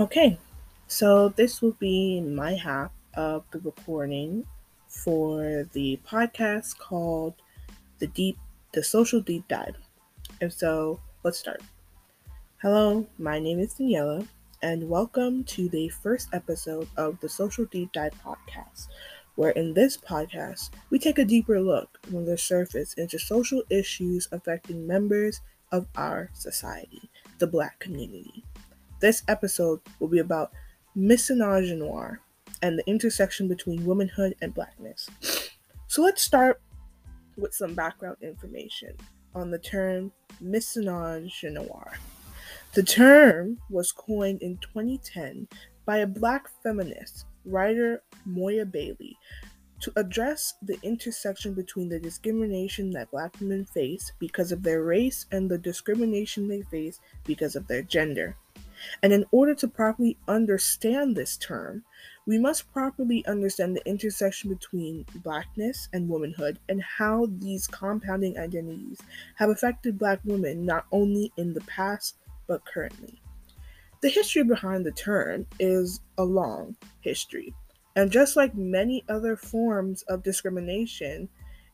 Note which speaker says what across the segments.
Speaker 1: Okay, so this will be my half of the recording for the podcast called the deep the social deep dive. And so let's start. Hello, my name is Daniela, and welcome to the first episode of the Social Deep Dive podcast, where in this podcast we take a deeper look from the surface into social issues affecting members of our society, the black community. This episode will be about misogynoir and the intersection between womanhood and blackness. So let's start with some background information on the term misogynoir. The term was coined in 2010 by a black feminist, writer Moya Bailey, to address the intersection between the discrimination that black women face because of their race and the discrimination they face because of their gender. And in order to properly understand this term, we must properly understand the intersection between blackness and womanhood and how these compounding identities have affected black women not only in the past but currently. The history behind the term is a long history, and just like many other forms of discrimination,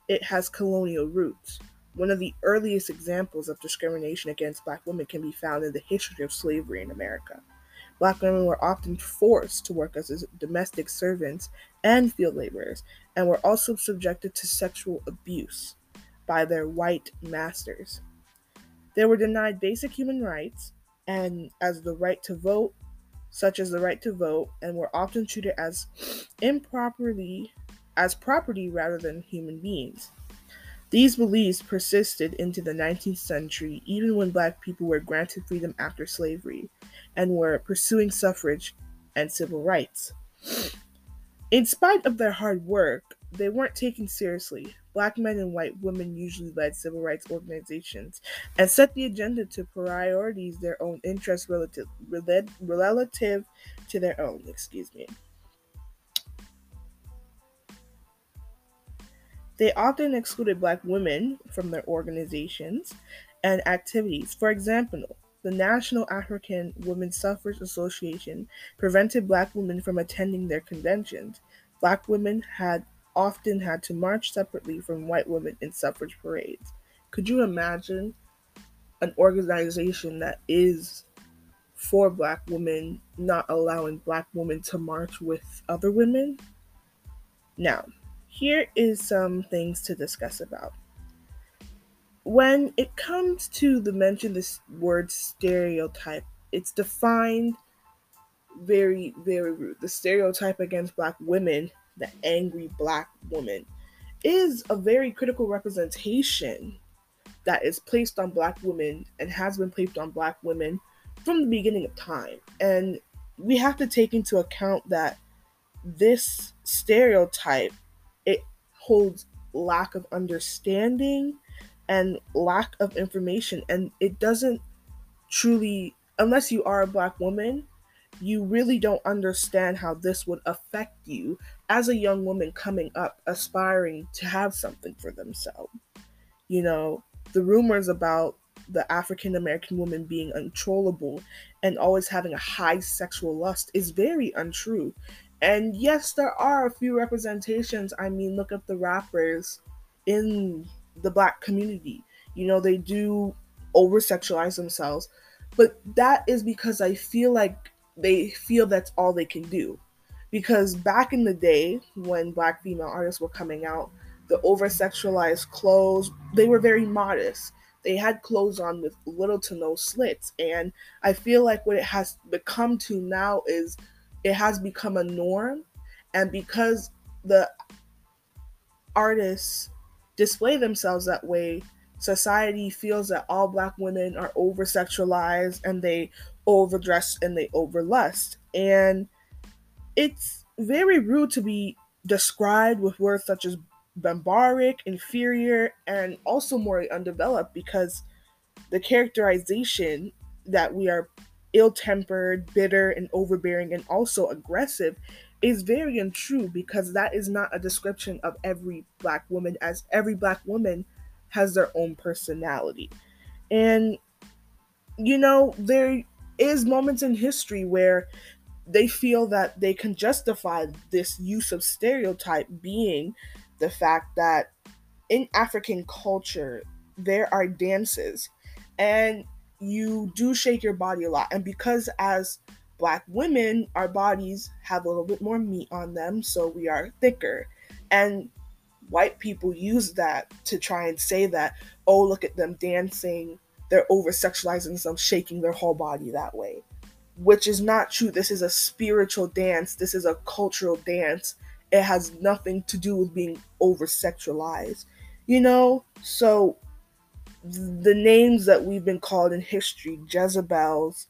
Speaker 1: it has colonial roots. One of the earliest examples of discrimination against black women can be found in the history of slavery in America. Black women were often forced to work as domestic servants and field laborers, and were also subjected to sexual abuse by their white masters. They were denied basic human rights, and as the right to vote, such as the right to vote, and were often treated as improperly as property rather than human beings. These beliefs persisted into the 19th century, even when black people were granted freedom after slavery and were pursuing suffrage and civil rights. In spite of their hard work, they weren't taken seriously. Black men and white women usually led civil rights organizations and set the agenda to priorities their own interests relative, relative to their own. Excuse me. They often excluded black women from their organizations and activities. For example, the National African Women's Suffrage Association prevented black women from attending their conventions. Black women had often had to march separately from white women in suffrage parades. Could you imagine an organization that is for black women not allowing black women to march with other women? Now, here is some things to discuss about. When it comes to the mention this word stereotype, it's defined very, very rude. The stereotype against black women, the angry black woman, is a very critical representation that is placed on black women and has been placed on black women from the beginning of time. And we have to take into account that this stereotype holds lack of understanding and lack of information and it doesn't truly unless you are a black woman you really don't understand how this would affect you as a young woman coming up aspiring to have something for themselves you know the rumors about the African American woman being uncontrollable and always having a high sexual lust is very untrue. And yes, there are a few representations. I mean, look at the rappers in the black community. You know, they do over sexualize themselves, but that is because I feel like they feel that's all they can do. Because back in the day, when black female artists were coming out, the over sexualized clothes, they were very modest. They had clothes on with little to no slits. And I feel like what it has become to now is it has become a norm. And because the artists display themselves that way society feels that all black women are over sexualized and they overdress and they overlust. And it's very rude to be described with words such as barbaric inferior and also more undeveloped because the characterization that we are ill tempered, bitter, and overbearing, and also aggressive is very untrue because that is not a description of every black woman, as every black woman has their own personality. And, you know, there is moments in history where they feel that they can justify this use of stereotype being the fact that in African culture there are dances and you do shake your body a lot and because as black women our bodies have a little bit more meat on them so we are thicker and white people use that to try and say that oh look at them dancing they're over sexualizing themselves shaking their whole body that way which is not true. This is a spiritual dance, this is a cultural dance. It has nothing to do with being over sexualized. You know? So the names that we've been called in history, Jezebels,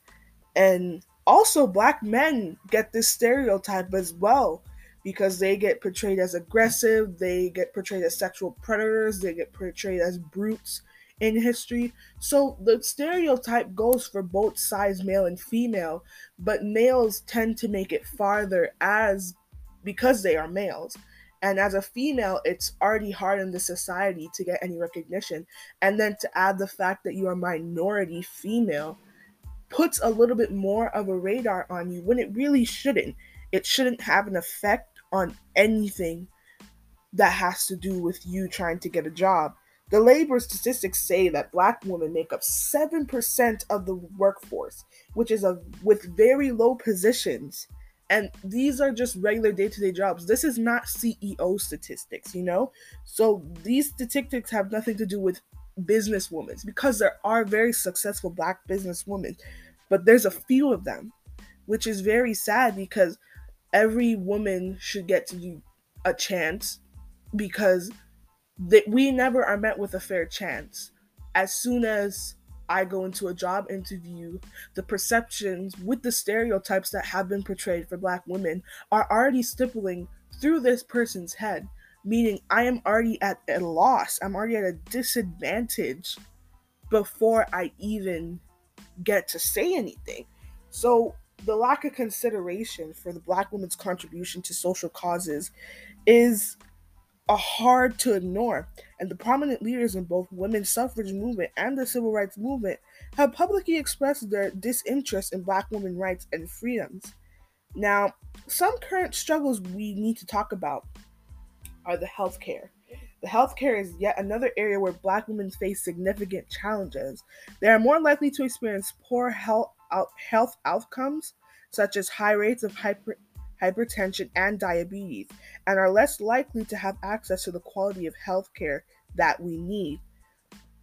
Speaker 1: and also black men get this stereotype as well because they get portrayed as aggressive, they get portrayed as sexual predators, they get portrayed as brutes in history. So the stereotype goes for both sides, male and female, but males tend to make it farther as because they are males. And as a female, it's already hard in the society to get any recognition. And then to add the fact that you are minority female puts a little bit more of a radar on you when it really shouldn't. It shouldn't have an effect on anything that has to do with you trying to get a job. The labor statistics say that black women make up 7% of the workforce, which is a with very low positions. And these are just regular day-to-day jobs. This is not CEO statistics, you know? So these statistics have nothing to do with businesswomen because there are very successful black businesswomen, but there's a few of them, which is very sad because every woman should get to do a chance because that we never are met with a fair chance. As soon as I go into a job interview, the perceptions with the stereotypes that have been portrayed for black women are already stippling through this person's head, meaning I am already at a loss, I'm already at a disadvantage before I even get to say anything. So, the lack of consideration for the black woman's contribution to social causes is are hard to ignore, and the prominent leaders in both women's suffrage movement and the civil rights movement have publicly expressed their disinterest in black women rights and freedoms. Now, some current struggles we need to talk about are the healthcare. The healthcare is yet another area where black women face significant challenges. They are more likely to experience poor health, health outcomes, such as high rates of hyper, hypertension, and diabetes, and are less likely to have access to the quality of health care that we need.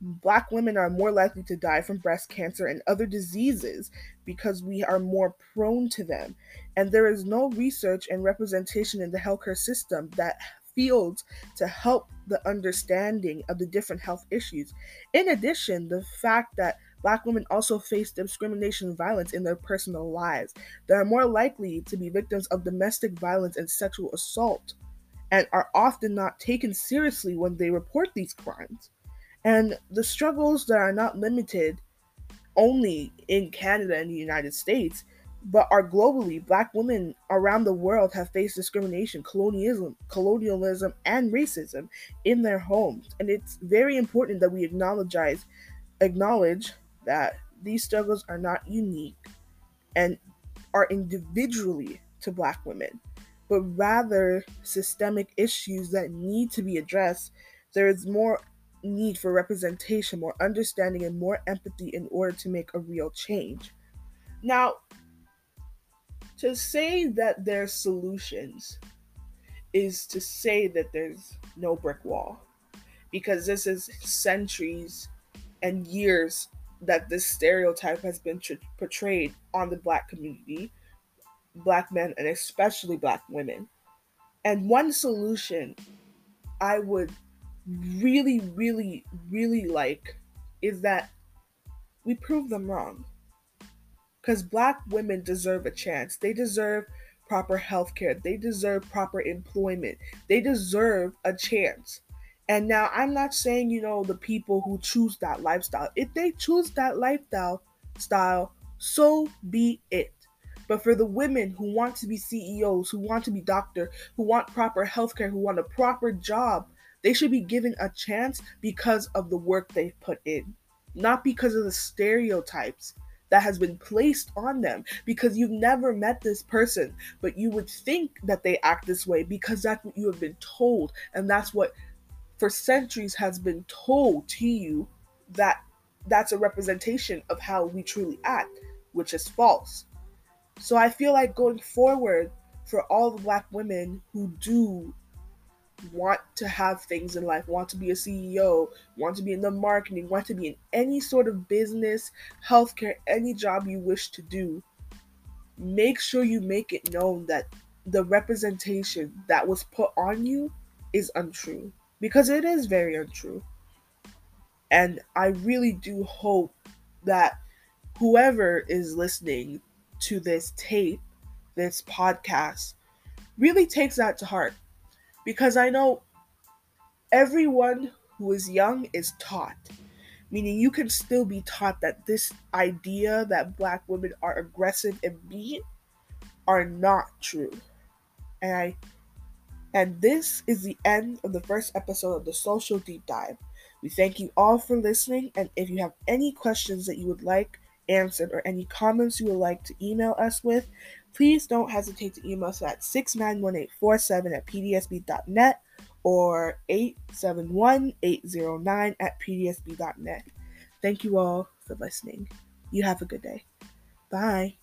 Speaker 1: Black women are more likely to die from breast cancer and other diseases because we are more prone to them. And there is no research and representation in the healthcare system that fields to help the understanding of the different health issues. In addition, the fact that Black women also face discrimination and violence in their personal lives. They are more likely to be victims of domestic violence and sexual assault and are often not taken seriously when they report these crimes. And the struggles that are not limited only in Canada and the United States, but are globally, black women around the world have faced discrimination, colonialism, colonialism, and racism in their homes. And it's very important that we acknowledge acknowledge that these struggles are not unique and are individually to Black women, but rather systemic issues that need to be addressed. There is more need for representation, more understanding, and more empathy in order to make a real change. Now, to say that there's solutions is to say that there's no brick wall because this is centuries and years that this stereotype has been tr- portrayed on the black community, black men, and especially black women. And one solution I would really, really, really like is that we prove them wrong. Because black women deserve a chance. They deserve proper health care. They deserve proper employment. They deserve a chance. And now I'm not saying, you know, the people who choose that lifestyle. If they choose that lifestyle style, so be it. But for the women who want to be CEOs, who want to be doctor, who want proper healthcare, who want a proper job, they should be given a chance because of the work they've put in, not because of the stereotypes that has been placed on them because you've never met this person, but you would think that they act this way because that's what you have been told, and that's what for centuries has been told to you that that's a representation of how we truly act, which is false. So I feel like going forward for all the black women who do want to have things in life, want to be a CEO, want to be in the marketing, want to be in any sort of business, healthcare, any job you wish to do, make sure you make it known that the representation that was put on you is untrue because it is very untrue. And I really do hope that whoever is listening to this tape, this podcast, really takes that to heart because I know everyone who is young is taught. Meaning, you can still be taught that this idea that black women are aggressive and mean are not true. And I and this is the end of the first episode of the Social Deep Dive. We thank you all for listening, and if you have any questions that you would like answered or any comments you would like to email us with, please don't hesitate to email us at 691847 at pdsb.net or 871-809 at pdsb.net. Thank you all for listening. You have a good day. Bye.